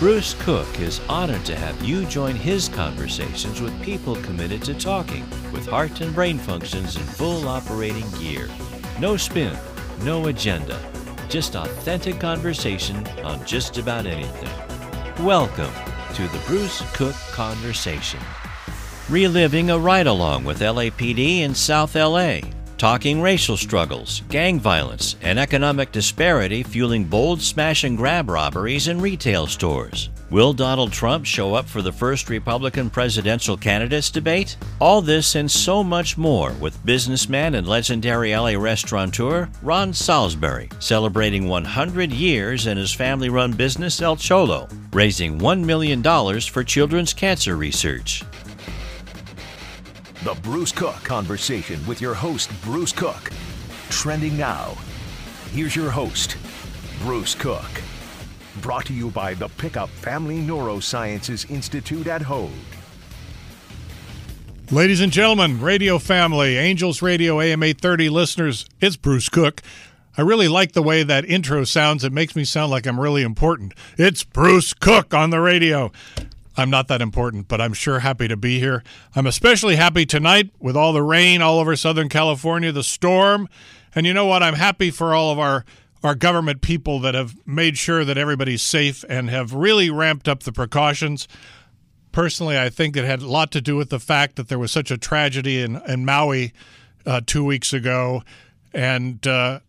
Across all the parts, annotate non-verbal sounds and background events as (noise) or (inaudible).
Bruce Cook is honored to have you join his conversations with people committed to talking with heart and brain functions in full operating gear. No spin, no agenda, just authentic conversation on just about anything. Welcome to the Bruce Cook Conversation. Reliving a ride along with LAPD in South LA talking racial struggles, gang violence, and economic disparity fueling bold smash and grab robberies in retail stores. Will Donald Trump show up for the first Republican presidential candidates debate? All this and so much more with businessman and legendary LA restaurateur Ron Salisbury, celebrating 100 years in his family run business El Cholo, raising $1 million for children's cancer research. The Bruce Cook Conversation with your host, Bruce Cook. Trending now. Here's your host, Bruce Cook. Brought to you by the Pickup Family Neurosciences Institute at Hoag. Ladies and gentlemen, radio family, Angels Radio AM 830 listeners, it's Bruce Cook. I really like the way that intro sounds. It makes me sound like I'm really important. It's Bruce Cook on the radio. I'm not that important, but I'm sure happy to be here. I'm especially happy tonight with all the rain all over Southern California, the storm. And you know what? I'm happy for all of our, our government people that have made sure that everybody's safe and have really ramped up the precautions. Personally, I think it had a lot to do with the fact that there was such a tragedy in, in Maui uh, two weeks ago. And uh,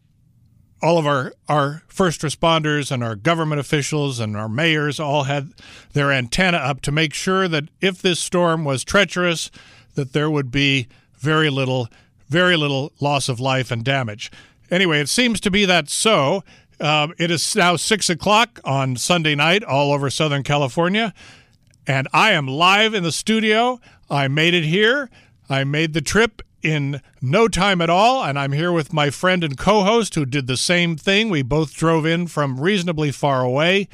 all of our, our first responders and our government officials and our mayors all had their antenna up to make sure that if this storm was treacherous, that there would be very little, very little loss of life and damage. Anyway, it seems to be that so. Um, it is now six o'clock on Sunday night all over Southern California, and I am live in the studio. I made it here. I made the trip in no time at all. And I'm here with my friend and co host who did the same thing. We both drove in from reasonably far away.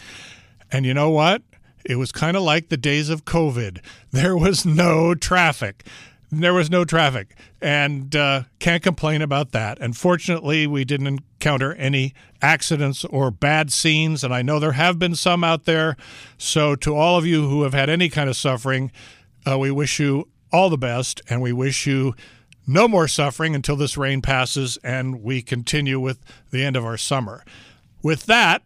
And you know what? It was kind of like the days of COVID. (laughs) There was no traffic. There was no traffic. And uh, can't complain about that. And fortunately, we didn't encounter any accidents or bad scenes. And I know there have been some out there. So, to all of you who have had any kind of suffering, uh, we wish you all the best and we wish you no more suffering until this rain passes and we continue with the end of our summer. With that,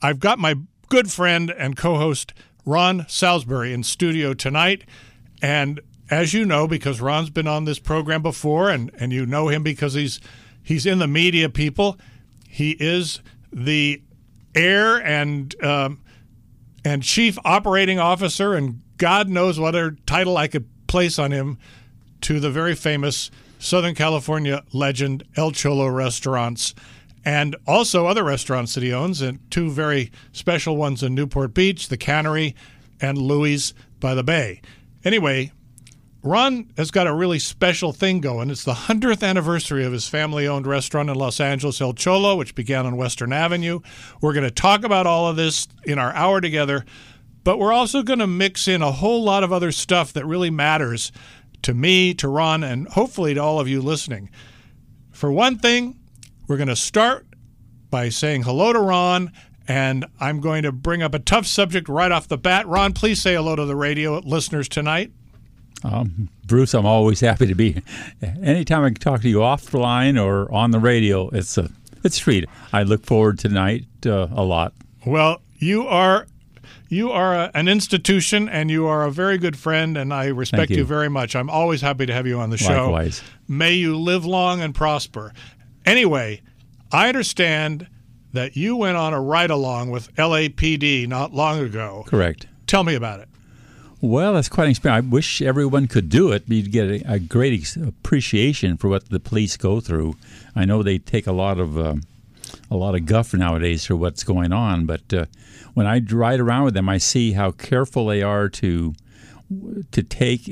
I've got my good friend and co host Ron Salisbury in studio tonight. And as you know, because Ron's been on this program before and, and you know him because he's he's in the media people, he is the heir and um, and chief operating officer and God knows what other title I could place on him to the very famous Southern California legend El Cholo restaurants and also other restaurants that he owns, and two very special ones in Newport Beach, the Cannery and Louie's by the Bay. Anyway, Ron has got a really special thing going. It's the 100th anniversary of his family owned restaurant in Los Angeles, El Cholo, which began on Western Avenue. We're going to talk about all of this in our hour together, but we're also going to mix in a whole lot of other stuff that really matters to me, to Ron, and hopefully to all of you listening. For one thing, we're going to start by saying hello to Ron, and I'm going to bring up a tough subject right off the bat. Ron, please say hello to the radio listeners tonight. Um, Bruce, I'm always happy to be. Anytime I can talk to you offline or on the radio, it's a it's a treat. I look forward to tonight uh, a lot. Well, you are you are a, an institution and you are a very good friend, and I respect you. you. very much. I'm always happy to have you on the show. Likewise. May you live long and prosper. Anyway, I understand that you went on a ride along with LAPD not long ago. Correct. Tell me about it. Well, that's quite an experience. I wish everyone could do it. You'd get a, a great ex- appreciation for what the police go through. I know they take a lot of um, a lot of guff nowadays for what's going on, but uh, when I ride around with them, I see how careful they are to to take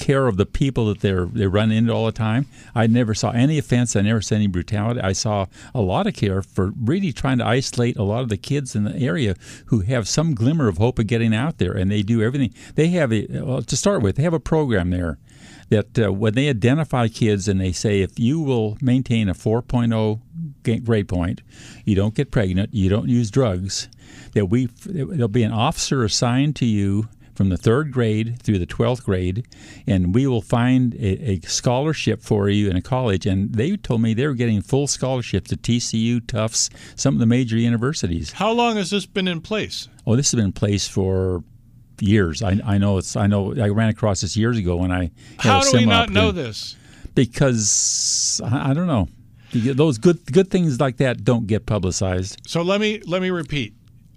care of the people that they're they run into all the time. I never saw any offense. I never saw any brutality. I saw a lot of care for really trying to isolate a lot of the kids in the area who have some glimmer of hope of getting out there, and they do everything. They have a well, to start with. They have a program there that uh, when they identify kids and they say if you will maintain a 4.0 grade point, you don't get pregnant, you don't use drugs, that we there'll be an officer assigned to you from the third grade through the 12th grade, and we will find a, a, scholarship for you in a college. And they told me they were getting full scholarships to TCU, Tufts, some of the major universities. How long has this been in place? Oh, this has been in place for years. I, I know it's. I know I ran across this years ago when I. Had a similar. How do we not know this? Because I, I don't know. Those good good things like that don't get publicized. So let me let me repeat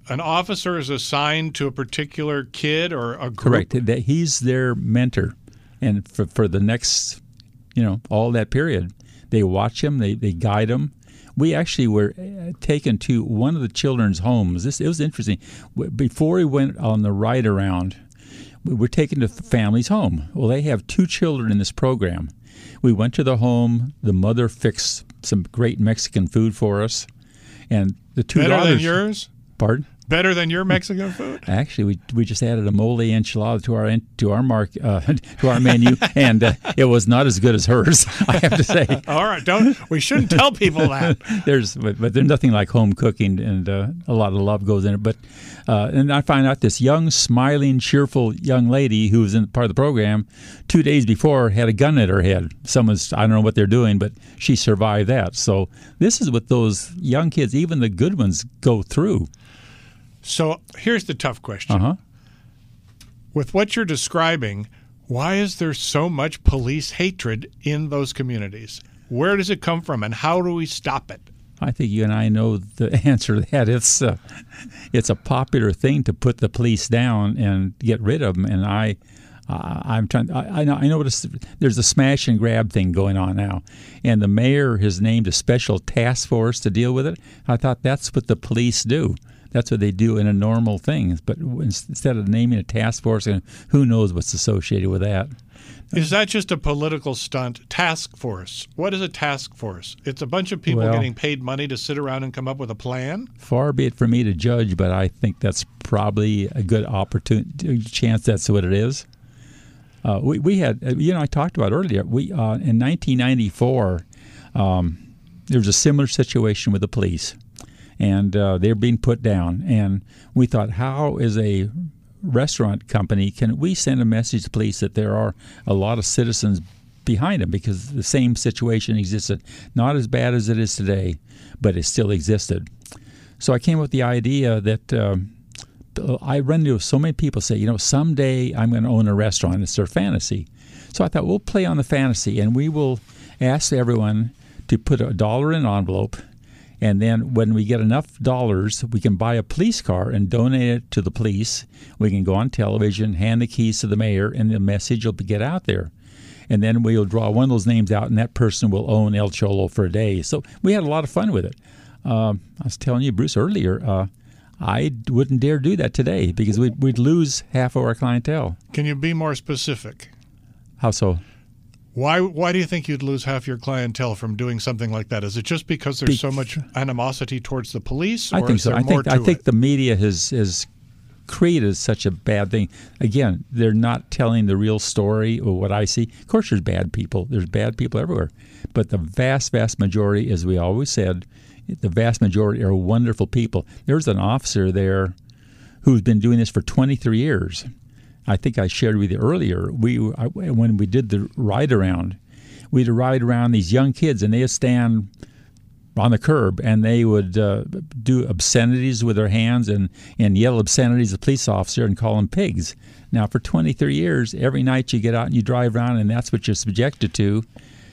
an officer is assigned to a particular kid or a group? Correct. That he's their mentor, and for, for the next, you know, all that period, they watch him, they, they guide him. We actually were uh, taken to one of the children's homes. This it was interesting. Before we went on the ride around, we were taken to the family's home. Well, they have two children in this program. We went to the home. The mother fixed some great Mexican food for us, and the two better daughters, than yours. Pardon? Better than your Mexican food? (laughs) Actually, we, we just added a mole enchilada to our to our mark uh, (laughs) to our menu, and uh, it was not as good as hers. (laughs) I have to say. All right, don't we shouldn't tell people that. there's but, but, there's nothing like home cooking, and uh, a lot of love goes in it. But uh, and I find out this young, smiling, cheerful young lady who was in part of the program two days before had a gun at her head. Someone's I don't know what they're doing, but she survived that. So this is what those young kids, even the good ones, go through. So here's the tough question. Uh-huh. With what you're describing, why is there so much police hatred in those communities? Where does it come from, and how do we stop it? I think you and I know the (laughs) answer to that. It's a, it's a popular thing to put the police down and get rid of them, and I. Uh, I'm trying. I, I know. I noticed there's a smash and grab thing going on now, and the mayor has named a special task force to deal with it. I thought that's what the police do. That's what they do in a normal thing. But instead of naming a task force, and who knows what's associated with that. Is that just a political stunt? Task force. What is a task force? It's a bunch of people well, getting paid money to sit around and come up with a plan? Far be it for me to judge, but I think that's probably a good opportunity chance that's what it is. Uh, we, we had, uh, you know, I talked about earlier, we uh, in 1994, um, there was a similar situation with the police and uh, they're being put down. And we thought, how is a restaurant company can we send a message to police that there are a lot of citizens behind them because the same situation existed, not as bad as it is today, but it still existed. So I came up with the idea that. Um, I run into so many people say, you know, someday I'm going to own a restaurant. It's their fantasy. So I thought we'll play on the fantasy and we will ask everyone to put a dollar in an envelope and then when we get enough dollars, we can buy a police car and donate it to the police. We can go on television, hand the keys to the mayor, and the message will get out there. And then we'll draw one of those names out, and that person will own El Cholo for a day. So we had a lot of fun with it. Um, I was telling you, Bruce, earlier, uh, I wouldn't dare do that today because we'd, we'd lose half of our clientele. Can you be more specific? How so? Why why do you think you'd lose half your clientele from doing something like that? Is it just because there's so much animosity towards the police? I think so. I think I think the media has has created such a bad thing. Again, they're not telling the real story or what I see. Of course, there's bad people. There's bad people everywhere, but the vast vast majority, as we always said, the vast majority are wonderful people. There's an officer there who's been doing this for 23 years I think I shared with you earlier. We I, when we did the ride around, we'd ride around these young kids, and they'd stand on the curb and they would uh, do obscenities with their hands and, and yell obscenities at the police officer and call them pigs. Now, for 23 years, every night you get out and you drive around, and that's what you're subjected to.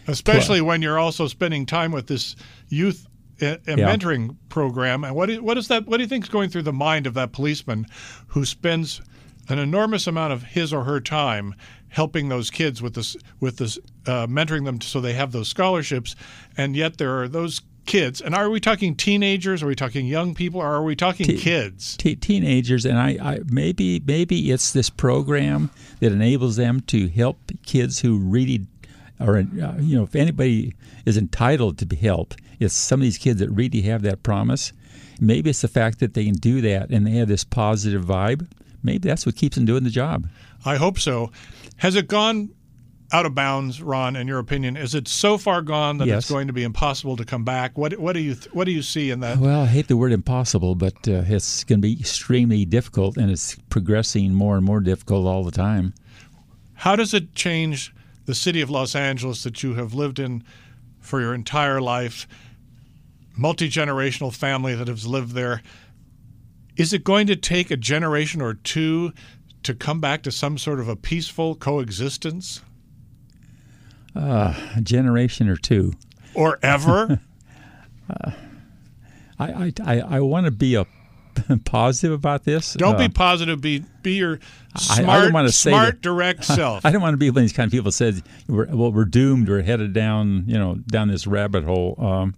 Especially when you're also spending time with this youth a, a yeah. mentoring program. And what do, what is that? What do you think is going through the mind of that policeman who spends an enormous amount of his or her time helping those kids with this with this uh, mentoring them so they have those scholarships and yet there are those kids, and are we talking teenagers? Are we talking young people? Or are we talking Te- kids? Te- teenagers, and I, I maybe maybe it's this program that enables them to help kids who really are, uh, you know, if anybody is entitled to be helped it's some of these kids that really have that promise. Maybe it's the fact that they can do that and they have this positive vibe. Maybe that's what keeps them doing the job. I hope so. Has it gone out of bounds, Ron? In your opinion, is it so far gone that Yes. it's going to be impossible to come back? What What do you th- What do you see in that? Well, I hate the word impossible, but uh, it's going to be extremely difficult, and it's progressing more and more difficult all the time. How does it change the city of Los Angeles that you have lived in for your entire life? Multi generational family that has lived there. Is it going to take a generation or two to come back to some sort of a peaceful coexistence? Uh, a generation or two. Or ever? (laughs) I I, I, I want to be a (laughs) positive about this. Don't Uh, be positive. Be be your smart, don't wanna say smart, that- direct (laughs) self. I don't want to be one of these kind of people that says we're, well we're doomed, we're headed down you know down this rabbit hole. Um,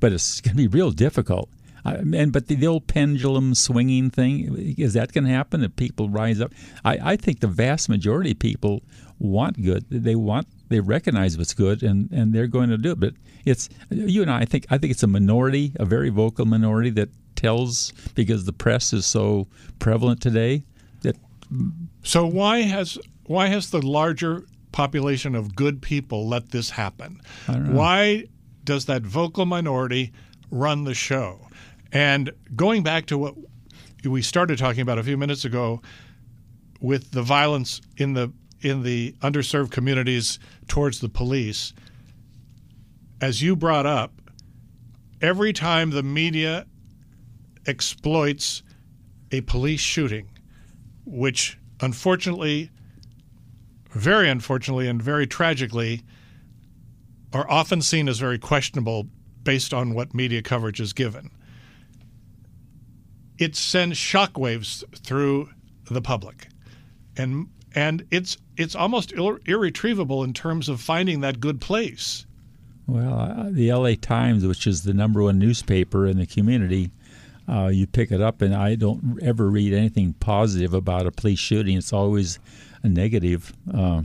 but it's going to be real difficult. And but the, the old pendulum swinging thing is that going to happen? That people rise up? I, I think the vast majority of people want good. They want they recognize what's good and, and they're going to do it. But it's you and I, I think I think it's a minority, a very vocal minority that tells because the press is so prevalent today that So why has why has the larger population of good people let this happen? Why does that vocal minority run the show? And going back to what we started talking about a few minutes ago with the violence in the in the underserved communities towards the police, as you brought up, every time the media exploits a police shooting, which unfortunately, very unfortunately, and very tragically, are often seen as very questionable based on what media coverage is given. It sends shockwaves through the public, and and it's it's almost ir- irretrievable in terms of finding that good place. Well, uh, the LA Times, which is the number one newspaper in the community, uh, you pick it up, and I don't ever read anything positive about a police shooting. It's always a negative. Uh,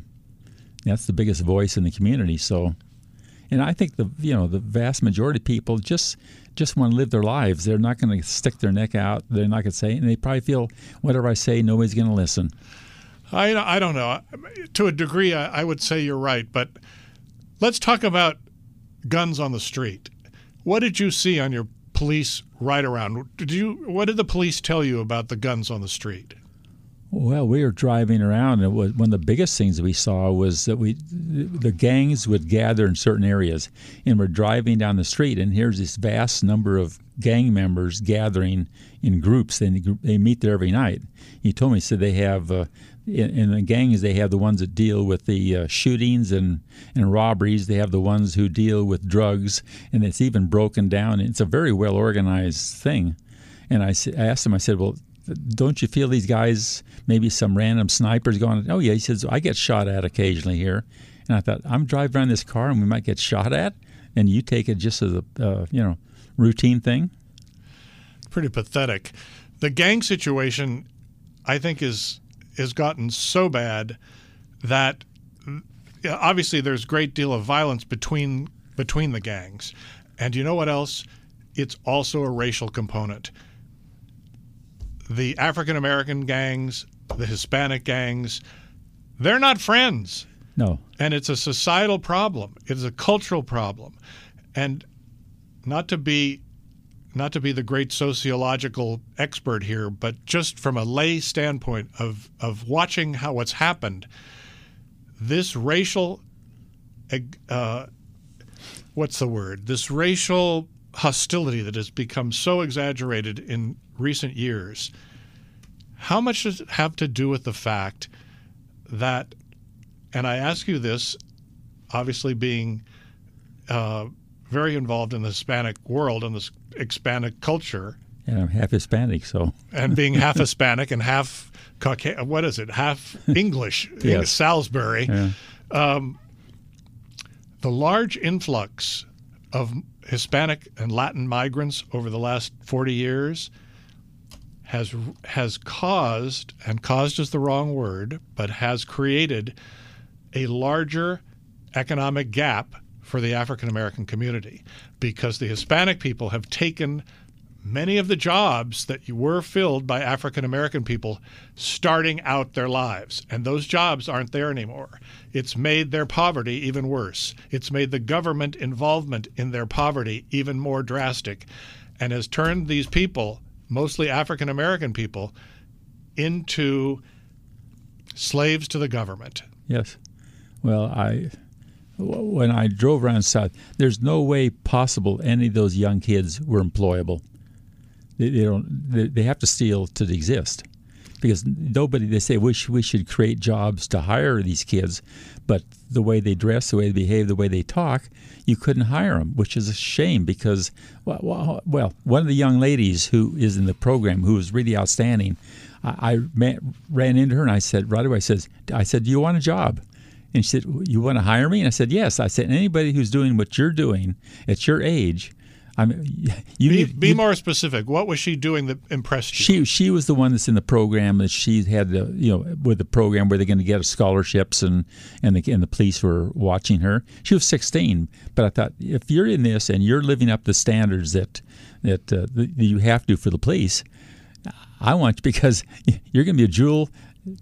that's the biggest voice in the community. So, and I think the you know the vast majority of people just just want to live their lives. They're not going to stick their neck out. They're not going to say, and they probably feel whatever I say, nobody's going to listen. I, I don't know. To a degree, I, I would say you're right. But let's talk about guns on the street. What did you see on your police ride around? Did you? What did the police tell you about the guns on the street? Well, we were driving around, and was, one of the biggest things we saw was that we, the gangs would gather in certain areas, and we're driving down the street, and here's this vast number of gang members gathering in groups, and they meet there every night. He told me, he said they have. Uh, in, in the gangs, they have the ones that deal with the uh, shootings and, and robberies. They have the ones who deal with drugs, and it's even broken down. It's a very well organized thing. And I asked him, I said, well, don't you feel these guys, maybe some random snipers going, oh, yeah. He says, I get shot at occasionally here. And I thought, I'm driving around this car and we might get shot at. And you take it just as a, uh, you know, routine thing. Pretty pathetic. The gang situation, I think, is has gotten so bad that obviously there's a great deal of violence between between the gangs, and you know what else? It's also a racial component. The African American gangs, the Hispanic gangs, they're not friends. No. And it's a societal problem. It's a cultural problem. And not to be not to be the great sociological expert here, but just from a lay standpoint of of watching how what's happened, this racial uh, what's the word? This racial hostility that has become so exaggerated in recent years. How much does it have to do with the fact that and I ask you this, obviously being uh, very involved in the Hispanic world and the Hispanic culture, And I'm half Hispanic, so. and being half (laughs) Hispanic and half Caucasian, what is it? Half English, (laughs) Yes. Salisbury. Yeah. Um, the large influx of Hispanic and Latin migrants over the last 40 years has has caused and caused is the wrong word, but has created a larger economic gap for the African American community because the Hispanic people have taken many of the jobs that were filled by African American people starting out their lives. And those jobs aren't there anymore. It's made their poverty even worse. It's made the government involvement in their poverty even more drastic and has turned these people, mostly African American people, into slaves to the government. Yes. Well, I when I drove around south, there's no way possible any of those young kids were employable. They, they don't. They, they, have to steal to exist, because nobody. They say we should, we should create jobs to hire these kids, but the way they dress, the way they behave, the way they talk, you couldn't hire them, which is a shame. Because well, well one of the young ladies who is in the program who was really outstanding, I, I met, ran into her and I said right away. I says I said, do you want a job? And she said, You want to hire me? And I said, Yes. I said, Anybody who's doing what you're doing at your age, I mean, (laughs) you be, need, be you, more specific. What was she doing that impressed you? She she was the one that's in the program that she had the you know with the program where they're going to get scholarships and and the and the police were watching her. She was 16, but I thought if you're in this and you're living up the standards that that, uh, that you have to for the police, I want you because (laughs) you're going to be a jewel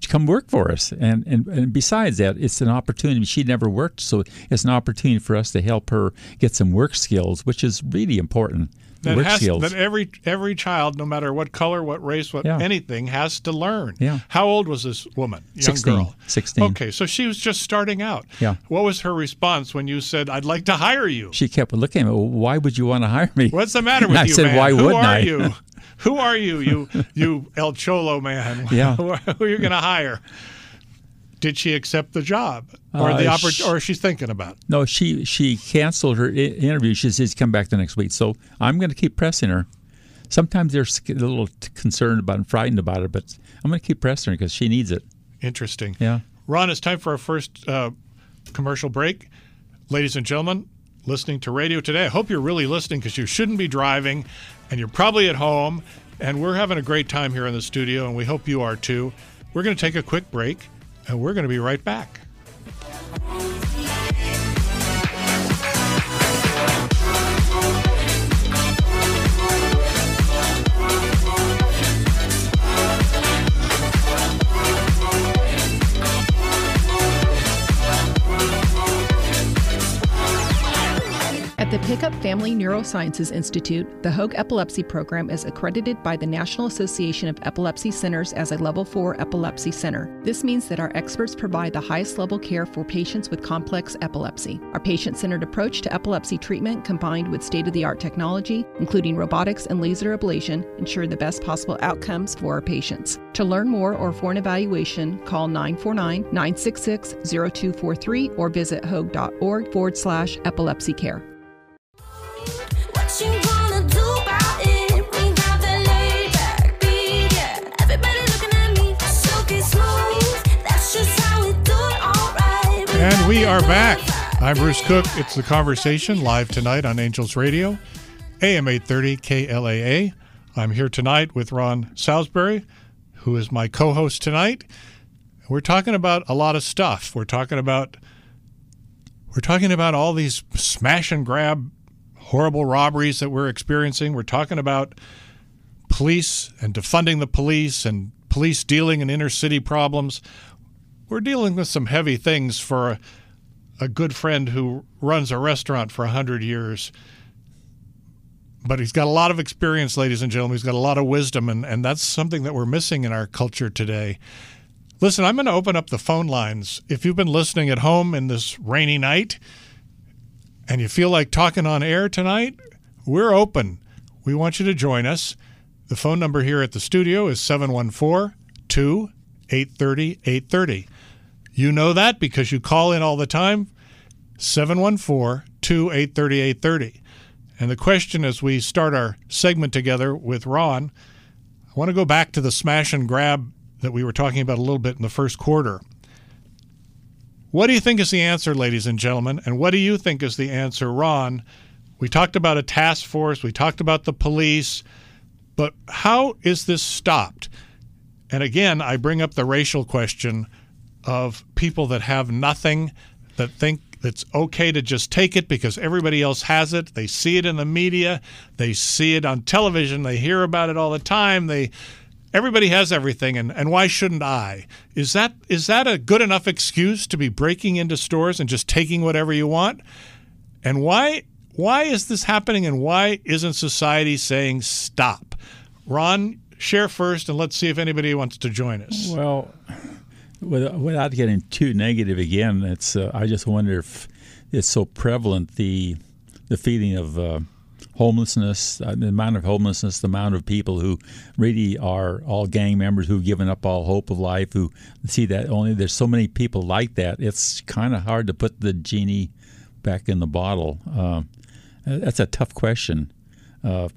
come work for us. And, and and besides that, it's an opportunity. She never worked, so it's an opportunity for us to help her get some work skills, which is really important. That, work has, skills. that every every child, no matter what color, what race, what Yeah. anything, has to learn. Yeah. How old was this woman? Young 16. girl. 16. Okay, so she was just starting out. Yeah. What was her response when you said, "I'd like to hire you"? She kept looking at me. Well, why would you want to hire me? What's the matter with (laughs) I you, said, man? why are I? you? (laughs) Who are you? You you El Cholo man. (laughs) Yeah. (laughs) Who are you going to hire? Did she accept the job, or Uh, the oppor- or she's thinking about? it? No, she she canceled her I- interview. She says come back the next week. So I'm going to keep pressing her. Sometimes they're a little concerned about and frightened about it, but I'm going to keep pressing her because she needs it. Interesting. Yeah. Ron, it's time for our first uh, commercial break. Ladies and gentlemen, listening to radio today, I hope you're really listening because you shouldn't be driving and you're probably at home. And we're having a great time here in the studio, and we hope you are too. We're going to take a quick break, and we're going to be right back. Family Neurosciences Institute, the Hoag Epilepsy Program is accredited by the National Association of Epilepsy Centers as a Level 4 epilepsy center. This means that our experts provide the highest level care for patients with complex epilepsy. Our patient centered approach to epilepsy treatment, combined with state of the art technology, including robotics and laser ablation, ensure the best possible outcomes for our patients. To learn more or for an evaluation, call 949 966 0243 or visit hoag.org forward slash epilepsy care. And we are back. I'm Bruce Cook. It's The Conversation live tonight on Angels Radio, AM 830 KLAA. I'm here tonight with Ron Salisbury, who is my co host tonight. We're talking about a lot of stuff. We're talking about we're talking about all these smash and grab horrible robberies that we're experiencing. We're talking about police and defunding the police and police dealing in inner city problems. We're dealing with some heavy things for a, a good friend who runs a restaurant for 100 years. But he's got a lot of experience, ladies and gentlemen. He's got a lot of wisdom, and, and that's something that we're missing in our culture today. Listen, I'm going to open up the phone lines. If you've been listening at home in this rainy night and you feel like talking on air tonight, we're open. We want you to join us. The phone number here at the studio is 714 2 830 830. You know that because you call in all the time 714 2 830 830. And the question as we start our segment together with Ron, I want to go back to the smash and grab that we were talking about a little bit in the first quarter. What do you think is the answer, ladies and gentlemen? And what do you think is the answer, Ron, We talked about a task force. We talked about the police. But how is this stopped? And again, I bring up the racial question of people that have nothing, that think it's okay to just take it because everybody else has it. They see it in the media, they see it on television, they hear about it all the time. They everybody has everything and, and why shouldn't I? Is that is that a good enough excuse to be breaking into stores and just taking whatever you want? And why why is this happening and why isn't society saying stop? Ron, share first and let's see if anybody wants to join us. Well, without getting too negative again, it's uh, I just wonder if it's so prevalent the the feeling of uh, homelessness, uh, the amount of homelessness, the amount of people who really are all gang members who've given up all hope of life, who see that only there's so many people like that. It's kind of hard to put the genie back in the bottle. Uh, that's a tough question. Uh,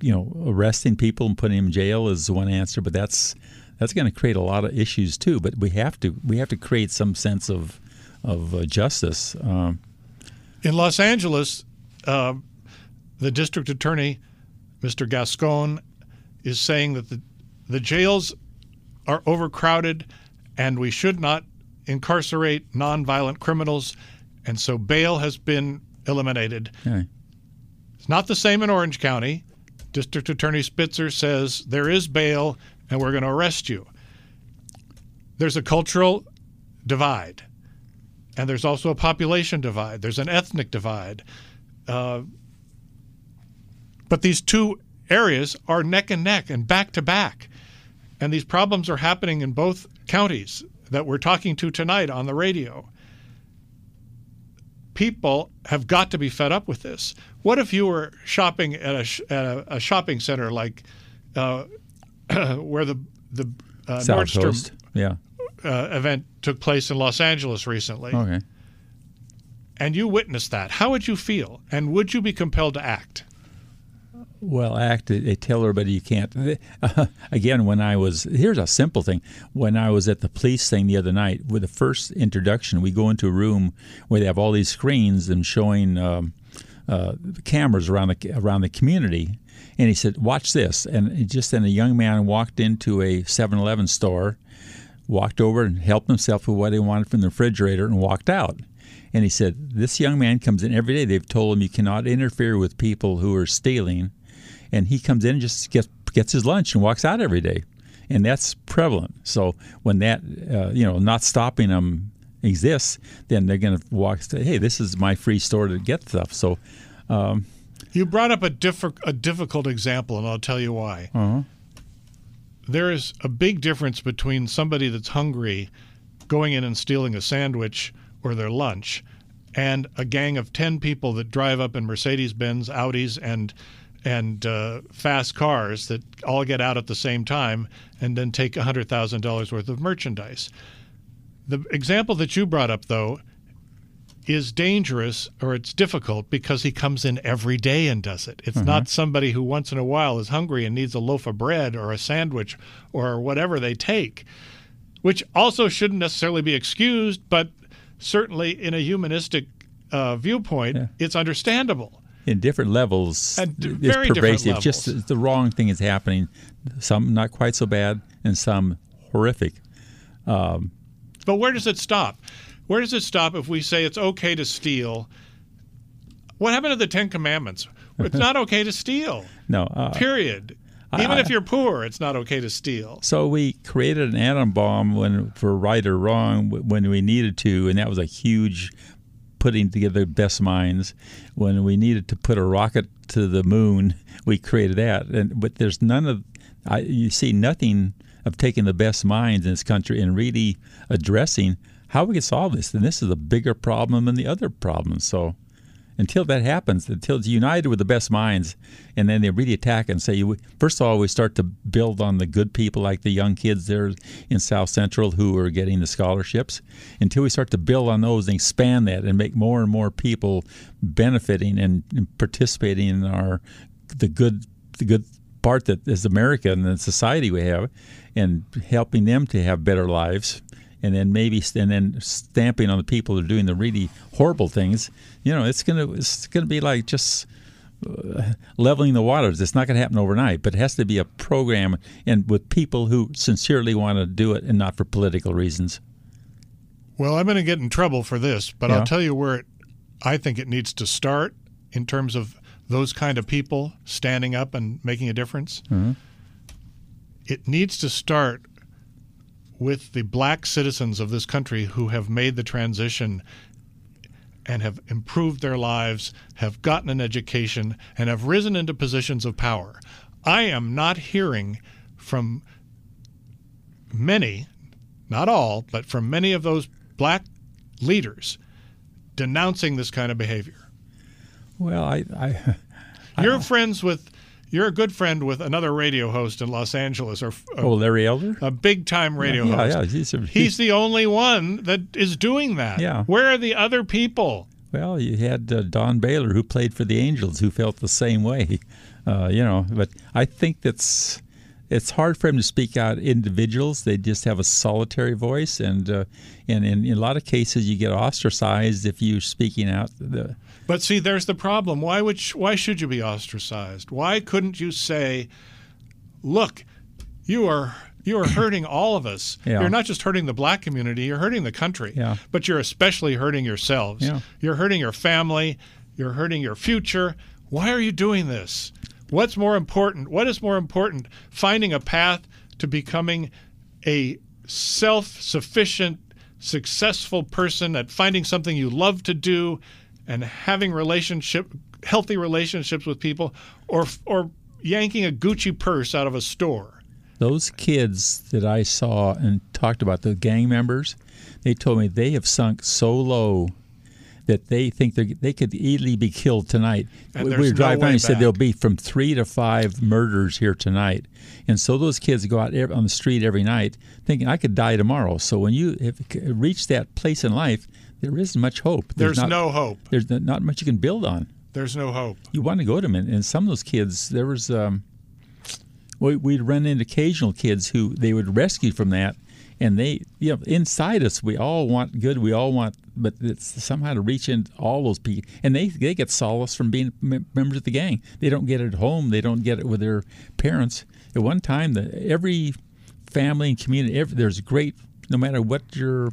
you know, arresting people and putting them in jail is one answer, but that's that's going to create a lot of issues too. But we have to we have to create some sense of of uh, justice. Um, In Los Angeles, uh, the district attorney, Mr. Gascon, is saying that the, the jails are overcrowded and we should not incarcerate nonviolent criminals. And so bail has been eliminated. yeah. It's not the same in Orange County. District Attorney Spitzer says there is bail and we're going to arrest you. There's a cultural divide, and there's also a population divide. There's an ethnic divide. Uh, but these two areas are neck and neck and back to back. And these problems are happening in both counties that we're talking to tonight on the radio people have got to be fed up with this. What if you were shopping at a, sh- at a, a shopping center like uh, (clears throat) where the the uh, Nordstrom Coast. Yeah. uh, event took place in Los Angeles recently, Okay. and you witnessed that? How would you feel, and would you be compelled to act? Well, act. They tell everybody you can't. (laughs) again, when I was here's a simple thing. When I was at the police thing the other night, with the first introduction, we go into a room where they have all these screens and showing um, uh, cameras around the around the community. And he said, "Watch this." And just then a young man walked into a 7-Eleven store, walked over and helped himself with what he wanted from the refrigerator, and walked out. And he said, This young man comes in every day. They've told him you cannot interfere with people who are stealing. And he comes in and just gets, gets his lunch and walks out every day. And that's prevalent. So when that, uh, you know, not stopping them exists, then they're going to walk, say, hey, this is my free store to get stuff. So, um, You brought up a, diffi- a difficult example, and I'll tell you why. There is a big difference between somebody that's hungry going in and stealing a sandwich or their lunch and a gang of 10 people that drive up in Mercedes Benz, Audis, and and uh, fast cars that all get out at the same time and then take $100,000 worth of merchandise. The example that you brought up, though, is dangerous or it's difficult because he comes in every day and does it. It's not somebody who once in a while is hungry and needs a loaf of bread or a sandwich or whatever they take, which also shouldn't necessarily be excused, but certainly in a humanistic uh, viewpoint, Yeah. it's understandable. In different levels, At d- it's very different pervasive. Just the wrong thing is happening. Some not quite so bad, and some horrific. But where does it stop? Where does it stop if we say it's okay to steal? What happened to the Ten Commandments? It's not (laughs) okay to steal. No, uh, Period. Even if you're poor, it's not okay to steal. So we created an atom bomb when, for right or wrong, when we needed to, and that was a huge putting together best minds. When we needed to put a rocket to the moon, we created that. And but there's none of, I, you see nothing of taking the best minds in this country and really addressing how we can solve this. And this is a bigger problem than the other problems. So until that happens, until it's united with the best minds, and then they really attack and say, first of all, we start to build on the good people like the young kids there in South Central who are getting the scholarships. Until we start to build on those and expand that and make more and more people benefiting and participating in our the good the good part that is America and the society we have, and helping them to have better lives and then maybe and then stamping on the people who are doing the really horrible things. You know, it's gonna it's gonna be like just uh, leveling the waters. It's not going to happen overnight, but it has to be a program and with people who sincerely want to do it and not for political reasons. Well, I'm going to get in trouble for this, but Yeah. I'll tell you where it, I think it needs to start in terms of those kind of people standing up and making a difference. It needs to start with the black citizens of this country who have made the transition and have improved their lives, have gotten an education, and have risen into positions of power. I am not hearing from many, not all, but from many of those black leaders denouncing this kind of behavior. Well, I, I (laughs) You're friends with, you're a good friend with another radio host in Los Angeles, or a, oh Larry Elder. a big time radio yeah, host. yeah, he's, a, He's the only one that is doing that. Yeah. Where are the other people? Well, you had uh, Don Baylor, who played for the Angels, who felt the same way. (laughs) Uh, you know, but I think that's it's hard for him to speak out individuals. They just have a solitary voice, and uh, and in, in a lot of cases, you get ostracized if you're speaking out. The, But see, there's the problem. Why would sh- why should you be ostracized? Why couldn't you say, "Look, you are you are hurting all of us. Yeah. You're not just hurting the black community, you're hurting the country. Yeah. But you're especially hurting yourselves. Yeah. You're hurting your family, you're hurting your future. Why are you doing this? What's more important? What is more important? Finding a path to becoming a self-sufficient, successful person at finding something you love to do and having relationship healthy relationships with people or or yanking a Gucci purse out of a store. those kids that I saw and talked about, the gang members, they told me they have sunk so low that they think they they could easily be killed tonight. And we there's no were driving and said there'll be from three to five murders here tonight, and so those kids go out on the street every night thinking I could die tomorrow. So when you have reached that place in life, there isn't much hope. There's, not, no hope. There's not- not much you can build on There's no hope. you want to go to them. And, and some of those kids, there was, um, we, we'd run into occasional kids who they would rescue from that. And they, you know, inside us, we all want good. We all want, but it's somehow to reach in all those people. And they, they get solace from being members of the gang. They don't get it at home. They don't get it with their parents. At one time, the, every family and community, every, there's great, no matter what your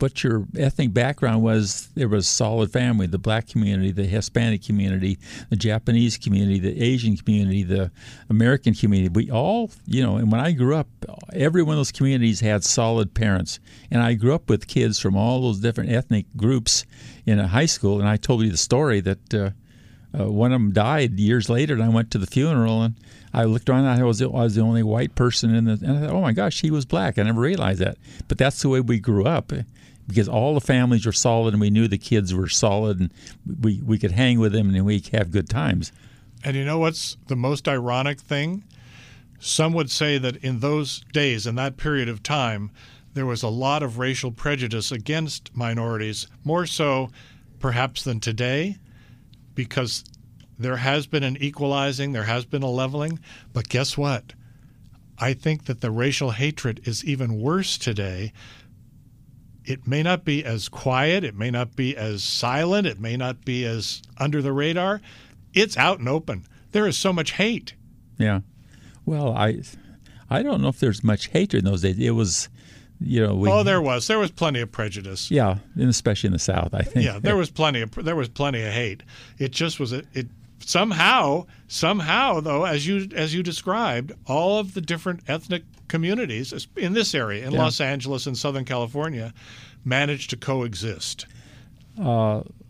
what your ethnic background was, there was solid family. The black community, the Hispanic community, the Japanese community, the Asian community, the American community. We all, you know, and when I grew up, every one of those communities had solid parents. And I grew up with kids from all those different ethnic groups in a high school. And I told you the story that uh, uh, one of them died years later, and I went to the funeral and I looked around and I was, I was the only white person in the. And I thought, oh my gosh, he was black. I never realized that. But that's the way we grew up because all the families were solid and we knew the kids were solid and we, we could hang with them and we have good times. And you know what's the most ironic thing? Some would say that in those days, in that period of time, there was a lot of racial prejudice against minorities, more so perhaps than today, because there has been an equalizing, there has been a leveling. But guess what? I think that the racial hatred is even worse today. It may not be as quiet, it may not be as silent, it may not be as under the radar. It's out and open. There is so much hate. Yeah. Well, I I don't know if there's much hatred in those days. It was, you know, we, oh, there was. There was plenty of prejudice. Yeah, and especially in the South, I think. Yeah, there (laughs) was plenty of there was plenty of hate. It just was a, it somehow somehow though as you as you described all of the different ethnic communities in this area in Yeah. Los Angeles and Southern California managed to coexist.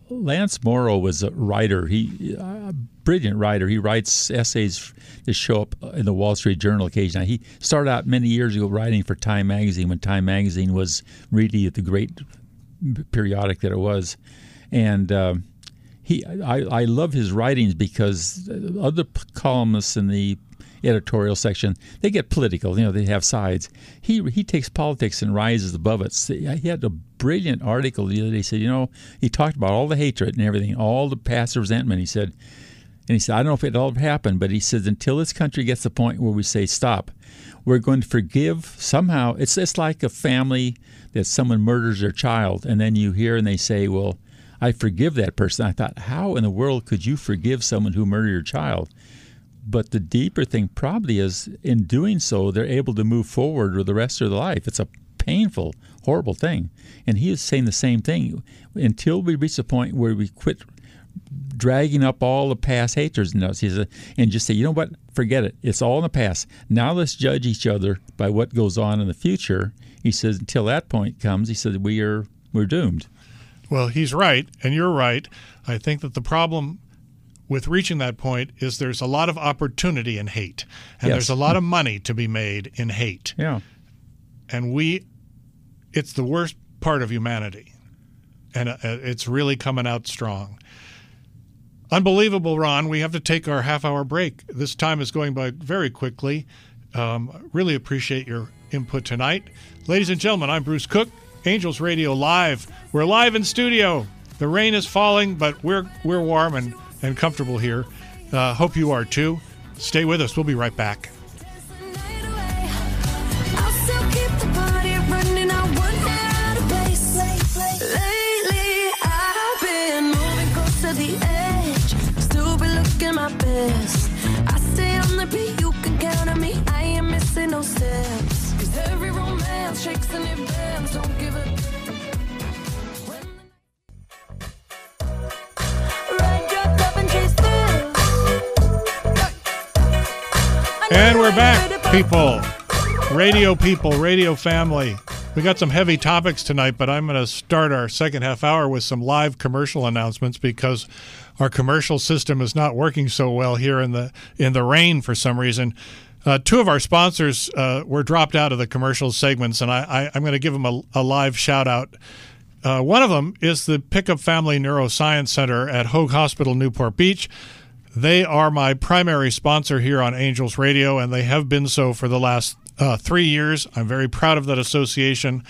Lance Morrow was a writer. He a brilliant writer. He writes essays that show up in the Wall Street Journal occasionally. He started out many years ago writing for Time magazine when Time magazine was really the great periodic that it was, and. Um, he, I, I love his writings because other columnists in the editorial section they get political. You know, they have sides. He he takes politics and rises above it. He had a brilliant article the other day. He said, you know, he talked about all the hatred and everything, all the past resentment. He said, and he said, I don't know if it all happened but he says until this country gets to the point where we say stop, we're going to forgive somehow. It's it's like a family that someone murders their child, and then you hear and they say, well. I forgive that person. I thought, how in the world could you forgive someone who murdered your child? But the deeper thing probably is in doing so, they're able to move forward with the rest of their life. It's a painful, horrible thing. And he is saying the same thing. Until we reach the point where we quit dragging up all the past hatreds and us, he said, and just say, you know what, forget it. It's all in the past. Now let's judge each other by what goes on in the future. He says, until that point comes, he said, we are we're doomed. Well, he's right, and you're right. I think that the problem with reaching that point is there's a lot of opportunity in hate, and Yes. there's a lot of money to be made in hate. Yeah. And we, it's the worst part of humanity, and uh, it's really coming out strong. Unbelievable, Ron. We have to take our half hour break. This time is going by very quickly. Um, really appreciate your input tonight. Ladies and gentlemen, I'm Bruce Cook, Angels Radio Live. We're live in studio. The rain is falling, but we're, we're warm and, and comfortable here. Uh, hope you are too. Stay with us. We'll be right back. Shakes and it bends. Don't And we're back, people. Radio people, radio family. We got some heavy topics tonight, but I'm going to start our second half hour with some live commercial announcements because our commercial system is not working so well here in the in the rain for some reason. Uh, two of our sponsors uh, were dropped out of the commercial segments, and I, I'm going to give them a, a live shout out. Uh, one of them is the Pickup Family Neuroscience Center at Hoag Hospital, Newport Beach. They are my primary sponsor here on Angels Radio, and they have been so for the last uh, three years. I'm very proud of that association.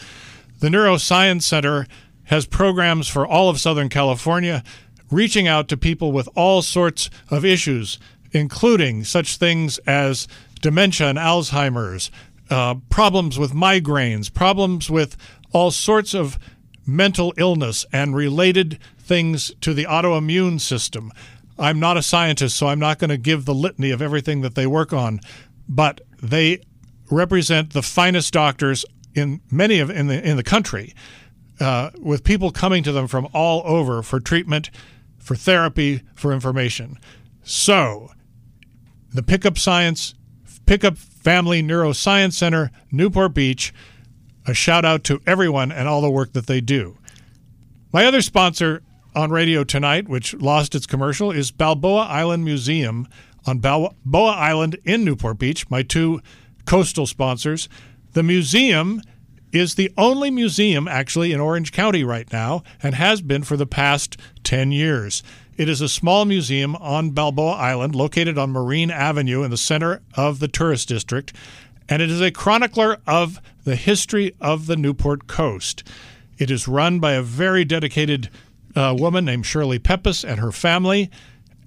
The Neuroscience Center has programs for all of Southern California, reaching out to people with all sorts of issues, including such things as dementia and Alzheimer's, uh, problems with migraines, problems with all sorts of mental illness and related things to the autoimmune system. I'm not a scientist, so I'm not going to give the litany of everything that they work on, but they represent the finest doctors in many of in the in the country, uh, with people coming to them from all over for treatment, for therapy, for information. So, the Pickup Science, Pickup Family Neuroscience Center, Newport Beach. A shout out to everyone and all the work that they do. My other sponsor on radio tonight, which lost its commercial, is Balboa Island Museum on Balboa Island in Newport Beach, my two coastal sponsors. The museum is the only museum actually in Orange County right now and has been for the past 10 years. It is a small museum on Balboa Island located on Marine Avenue in the center of the tourist district, and it is a chronicler of the history of the Newport coast. It is run by a very dedicated uh, woman named Shirley Pepys and her family,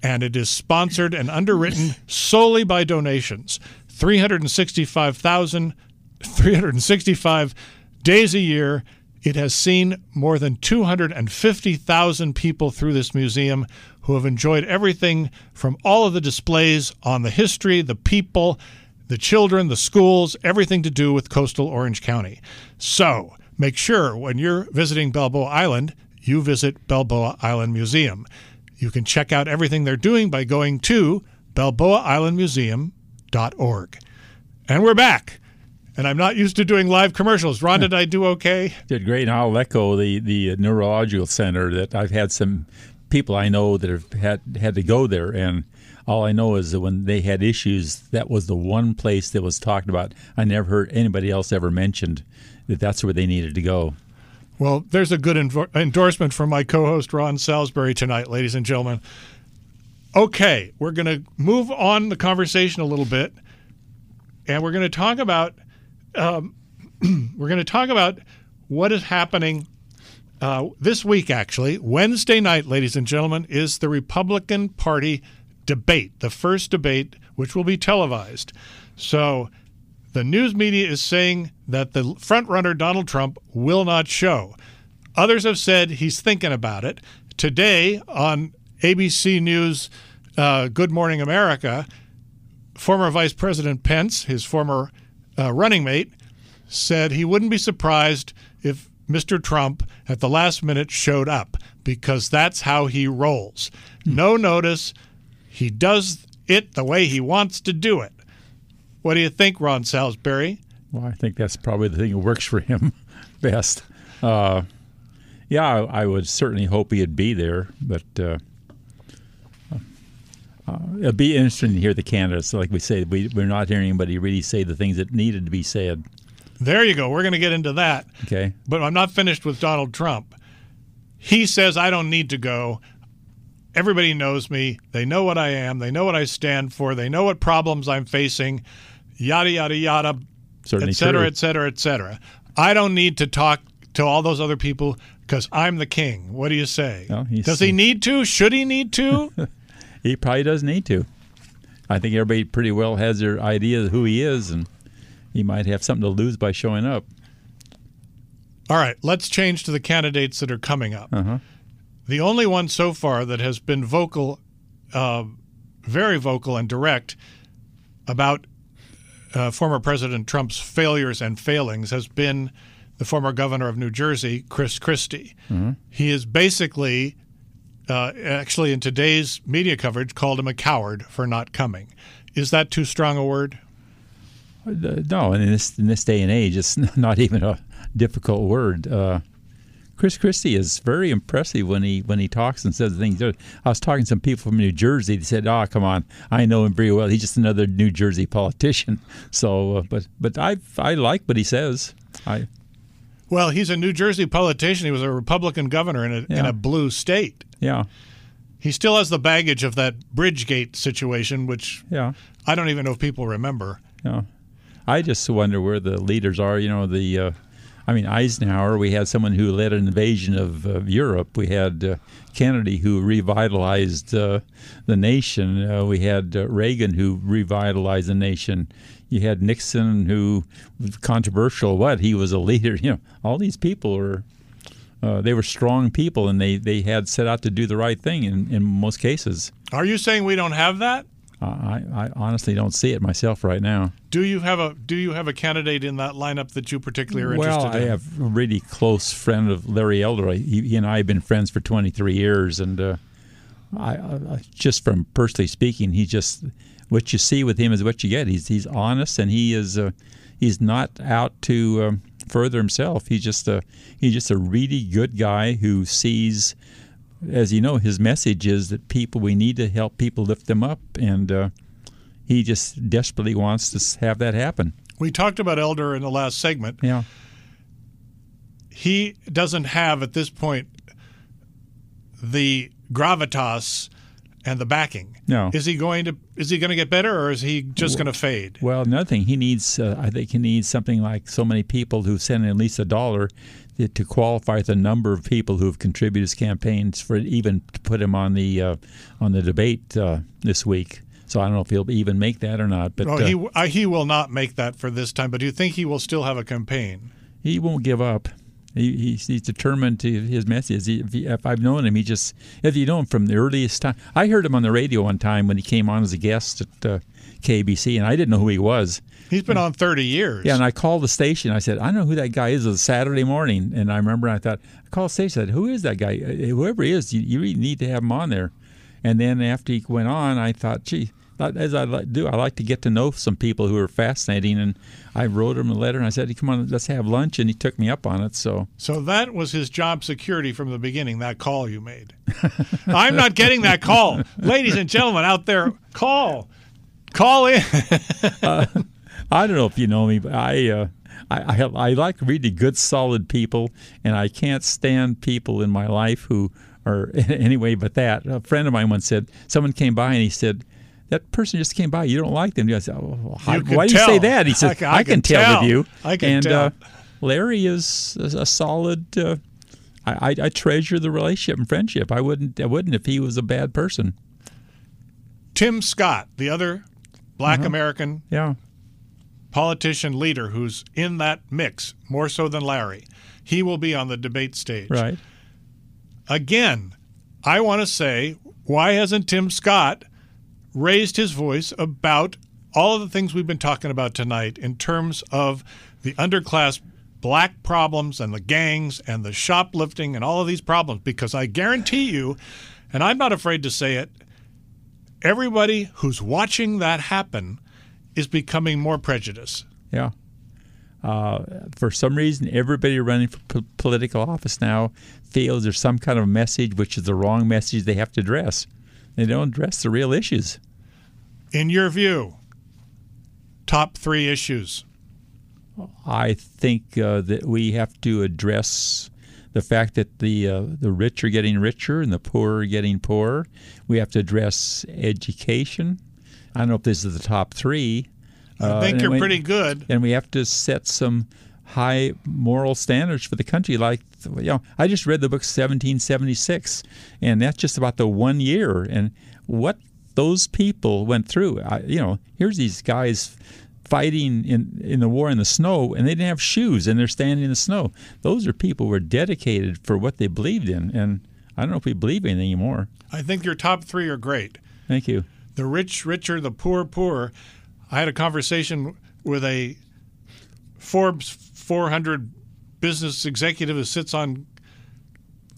and it is sponsored and underwritten solely by donations. 365,000, 365 days a year. It has seen more than 250,000 people through this museum who have enjoyed everything from all of the displays on the history, the people, the children, the schools, everything to do with coastal Orange County. So make sure when you're visiting Balboa Island, you visit Balboa Island Museum. You can check out everything they're doing by going to balboaislandmuseum.org. And we're back. And I'm not used to doing live commercials. Ron, did I do okay? did great. And I'll echo the the neurological center that I've had some people I know that have had had to go there, and all I know is that when they had issues, that was the one place that was talked about. I never heard anybody else ever mentioned that that's where they needed to go. Well, there's a good endorsement from my co host, Ron Salisbury, tonight, ladies and gentlemen. Okay, we're going to move on the conversation a little bit, and we're going to talk about um, (clears throat) we're going to talk about what is happening uh, this week. Actually, Wednesday night, ladies and gentlemen, is the Republican Party debate, the first debate, which will be televised. So the news media is saying that the frontrunner Donald Trump will not show. Others have said he's thinking about it. Today on ABC News uh, Good Morning America, former Vice President Pence, his former uh, running mate, said he wouldn't be surprised if Mr. Trump at the last minute showed up because that's how he rolls. No notice. He does it the way he wants to do it. What do you think, Ron Salisbury? Well, I think that's probably the thing that works for him (laughs) best. Uh, yeah, I, I would certainly hope he'd be there, but uh, uh, it'd be interesting to hear the candidates. Like we say, we, we're not hearing anybody really say the things that needed to be said. There you go. We're going to get into that. Okay. But I'm not finished with Donald Trump. He says, I don't need to go. Everybody knows me. They know what I am. They know what I stand for. They know what problems I'm facing, yada, yada, yada, Certainly et cetera, true. et cetera, et cetera. I don't need to talk to all those other people because I'm the king. What do you say? He's- Does he need to? Should he need to? (laughs) He probably does need to. I think everybody pretty well has their idea of who he is, and he might have something to lose by showing up. all right, let's change to the candidates that are coming up. Uh-huh. The only one so far that has been vocal, uh, very vocal and direct about uh, former President Trump's failures and failings has been the former governor of New Jersey, Chris Christie. He is basically, uh, actually, in today's media coverage, called him a coward for not coming. Is that too strong a word? Uh, No, and in this in this day and age, it's (laughs) not even a difficult word. Uh, Chris Christie is very impressive when he when he talks and says things. I was talking to some people from New Jersey. They said, "Oh, come on, I know him very well. He's just another New Jersey politician." (laughs) So, uh, but but I I like what he says. I Well, he's a New Jersey politician. He was a Republican governor in a, in a blue state. yeah He still has the baggage of that Bridgegate situation, which yeah I don't even know if people remember. yeah. I just wonder where the leaders are. You know the. Uh, I mean, Eisenhower, we had someone who led an invasion of, of Europe. We had uh, Kennedy, who revitalized uh, the nation. Uh, we had uh, Reagan, who revitalized the nation. You had Nixon, who controversial. What he was a leader. (laughs) You know, all these people were uh, they were strong people, and they, they had set out to do the right thing in, in most cases. Are you saying we don't have that? I, I honestly don't see it myself right now. Do you have a Do you have a candidate in that lineup that you particularly are Well, interested I have a really close friend of Larry Elder. He, he and I have been friends for 23 years, and uh, I, I just from personally speaking, he just what you see with him is what you get. He's he's honest, and he is uh, he's not out to um, further himself. He's just a he's just a really good guy who sees. As you know, his message is that people we need to help people lift them up, and uh, he just desperately wants to have that happen. we talked about Elder in the last segment. Yeah. He doesn't have at this point the gravitas and the backing. No. Is he going to Is he going to get better, or is he just going to fade? Well, another thing, he needs, uh, I think he needs something like so many people who send in at least a dollar to, qualify the number of people who have contributed his campaigns for even to put him on the uh, on the debate uh, this week. So I don't know if he'll even make that or not, but Oh, uh, he uh, he will not make that for this time. But do you think he will still have a campaign? he won't give up. He, he's, he's determined to his message. He, if, he, if I've known him, he just if you know him from the earliest time. I heard him on the radio one time when he came on as a guest at uh, KABC, and I didn't know who he was. He's been on thirty years. Yeah, and I called the station. I said, I know who that guy is. It was Saturday morning, and I remember I thought, I called the station. I said, Who is that guy? Uh, Whoever he is, you, you really need to have him on there. And then after he went on, I thought, gee, as I do, I like to get to know some people who are fascinating. And I wrote him a letter, and I said, Come on, let's have lunch. And he took me up on it. So So that was his job security from the beginning, that call you made. (laughs) I'm not getting that call. Ladies and gentlemen out there, call. Call in. (laughs) I don't know if you know me, but I. Uh, I, I, I like really good, solid people, and I can't stand people in my life who are (laughs) anyway. But that a friend of mine once said, someone came by and he said, "That person just came by. You don't like them." I said, oh, how, You "Why do you say that?" He (laughs) said, I can- "I, I can, can tell, tell. with you." I can and tell. Uh, Larry is a, a solid. Uh, I, I, I treasure the relationship and friendship. I wouldn't. I wouldn't if he was a bad person. Tim Scott, the other black Uh-huh. American Yeah. politician leader who's in that mix, more so than Larry, he will be on the debate stage. Right. Again, I want to say, why hasn't Tim Scott raised his voice about all of the things we've been talking about tonight in terms of the underclass black problems and the gangs and the shoplifting and all of these problems? Because I guarantee you, and I'm not afraid to say it, everybody who's watching that happen is becoming more prejudiced. Yeah. Uh, for some reason, everybody running for po- political office now feels there's some kind of message which is the wrong message they have to address. They don't address the real issues. In your view, top three issues. I think uh, that we have to address the fact that the uh, the rich are getting richer and the poor are getting poorer. We have to address education. I don't know if this is the top three. I Uh, think you're we- pretty good. and we have to set some high moral standards for the country. Like, you know, I just read the book 1776, and that's just about the one year and what those people went through. I, you know, here's these guys fighting in in the war in the snow, and they didn't have shoes, and they're standing in the snow. Those are people who were dedicated for what they believed in, and I don't know if we believe anything anymore. I think your top three are great. Thank you. The rich richer, the poor poorer. I had a conversation with a Forbes 400 business executive who sits on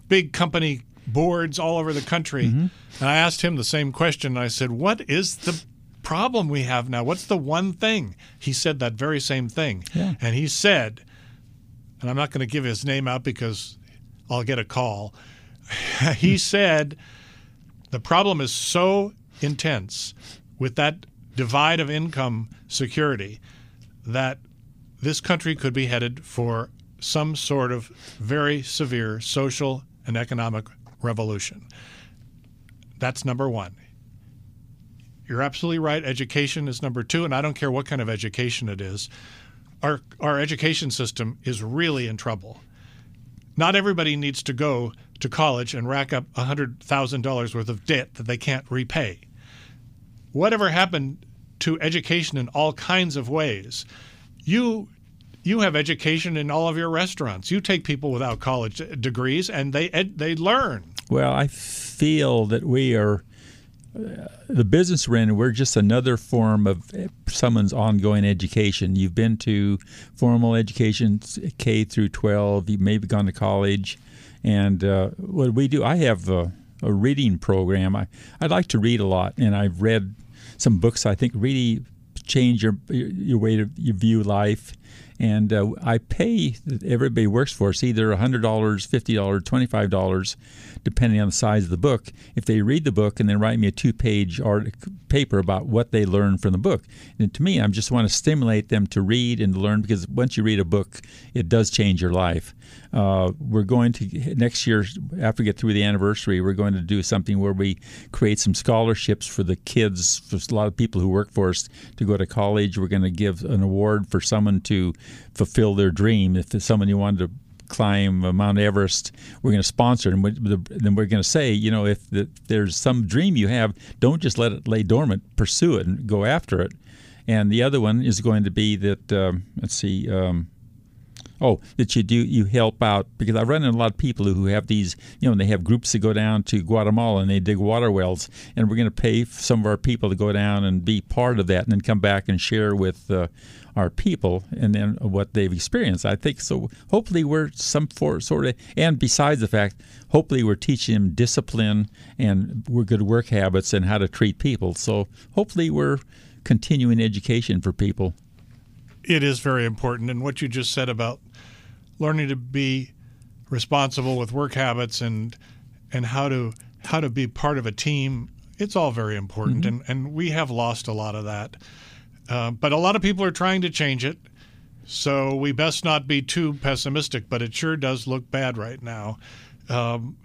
big company boards all over the country. Mm-hmm. And I asked him the same question. I said, What is the problem we have now? What's the one thing? He said that very same thing. Yeah. And he said, and I'm not going to give his name out because I'll get a call. (laughs) he hmm. said, the problem is so intense with that divide of income security that this country could be headed for some sort of very severe social and economic revolution. That's number one. You're absolutely right. Education is number two, and I don't care what kind of education it is. Our, our education system is really in trouble. Not everybody needs to go to college and rack up $100,000 worth of debt that they can't repay. Whatever happened to education in all kinds of ways? You you have education in all of your restaurants. You take people without college degrees and they ed, they learn. Well, I feel that we are uh, the business we're in. We're just another form of uh, someone's ongoing education. You've been to formal education, K through 12. You've maybe gone to college, and uh, what we do, I have a, a reading program. I I like to read a lot, and I've read some books I think really change your your way to you view life. And uh, I pay everybody works for us either $100, $50, $25, depending on the size of the book. If they read the book and then write me a two page art, paper about what they learned from the book. And to me, I just want to stimulate them to read and learn because once you read a book, it does change your life. Uh, we're going to, next year, after we get through the anniversary, we're going to do something where we create some scholarships for the kids, for a lot of people who work for us to go to college. We're going to give an award for someone to fulfill their dream. If someone you wanted to climb Mount Everest, we're going to sponsor it. And then we're going to say, you know, if the, there's some dream you have, don't just let it lay dormant. Pursue it and go after it. And the other one is going to be that, um, let's see, um, Oh, that you do you help out because I run into a lot of people who have these, you know, they have groups that go down to Guatemala and they dig water wells, and we're going to pay some of our people to go down and be part of that, and then come back and share with uh, our people and then what they've experienced. I think so. Hopefully, we're some for, sort of, and besides the fact, hopefully, we're teaching them discipline and we're good work habits and how to treat people. So hopefully, we're continuing education for people. It is very important. And what you just said about learning to be responsible with work habits and and how to how to be part of a team, it's all very important. And and we have lost a lot of that. Uh, but a lot of people are trying to change it. So we best not be too pessimistic, but it sure does look bad right now. Um,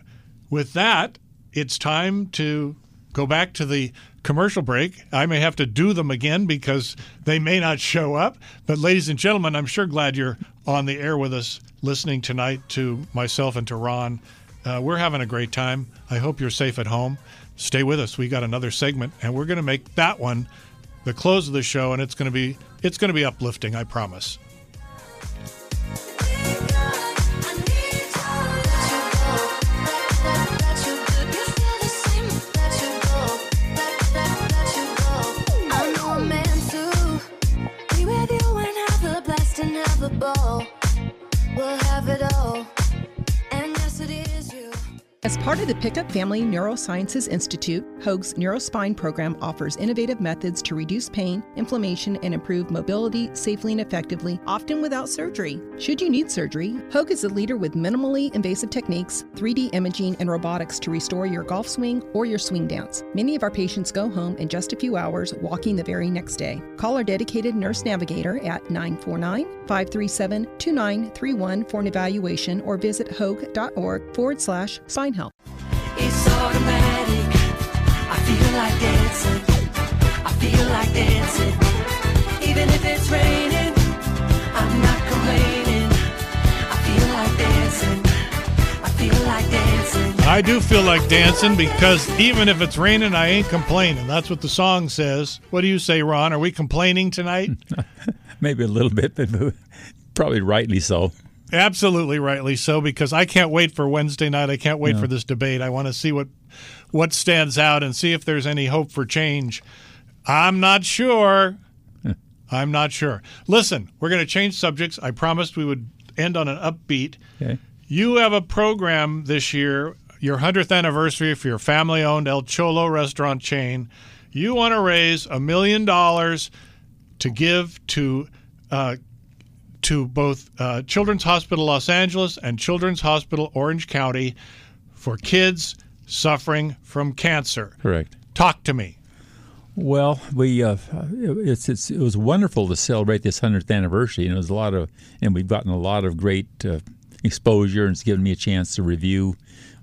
with that, it's time to go back to the commercial break. I may have to do them again because they may not show up. But, ladies and gentlemen, I'm sure glad you're on the air with us listening tonight to myself and to Ron. Uh, we're having a great time. I hope you're safe at home. Stay with us. We got another segment, and we're going to make that one the close of the show, and it's going to be it's going to be uplifting. I promise. We'll have it all. As part of the Pickup Family Neurosciences Institute, Hoag's Neurospine program offers innovative methods to reduce pain, inflammation, and improve mobility safely and effectively, often without surgery. Should you need surgery, Hoag is a leader with minimally invasive techniques, 3D imaging, and robotics to restore your golf swing or your swing dance. Many of our patients go home in just a few hours, walking the very next day. Call our dedicated nurse navigator at 949 537 2931 for an evaluation or visit hoag.org forward slash spine. It's automatic. I feel like dancing. I feel like dancing. Even if it's raining, I'm not complaining. I feel like dancing. I feel like dancing. I do feel like dancing because even if it's raining, I ain't complaining. That's what the song says. What do you say, Ron? Are we complaining tonight? (laughs) Maybe a little bit, but (laughs) probably rightly so. Absolutely rightly so, because I can't wait for Wednesday night. I can't wait for this debate. I want to see what what stands out and see if there's any hope for change. I'm not sure. (laughs) I'm not sure. Listen, we're going to change subjects. I promised we would end on an upbeat. Okay. You have a program this year, your 100th anniversary for your family owned El Cholo restaurant chain. You want to raise a million dollars to give to uh, to both uh, Children's Hospital Los Angeles and Children's Hospital Orange County for kids suffering from cancer. Correct. Talk to me. Well, we uh, it's, it's it was wonderful to celebrate this hundredth anniversary, and it was a lot of, and we've gotten a lot of great uh, exposure, and it's given me a chance to review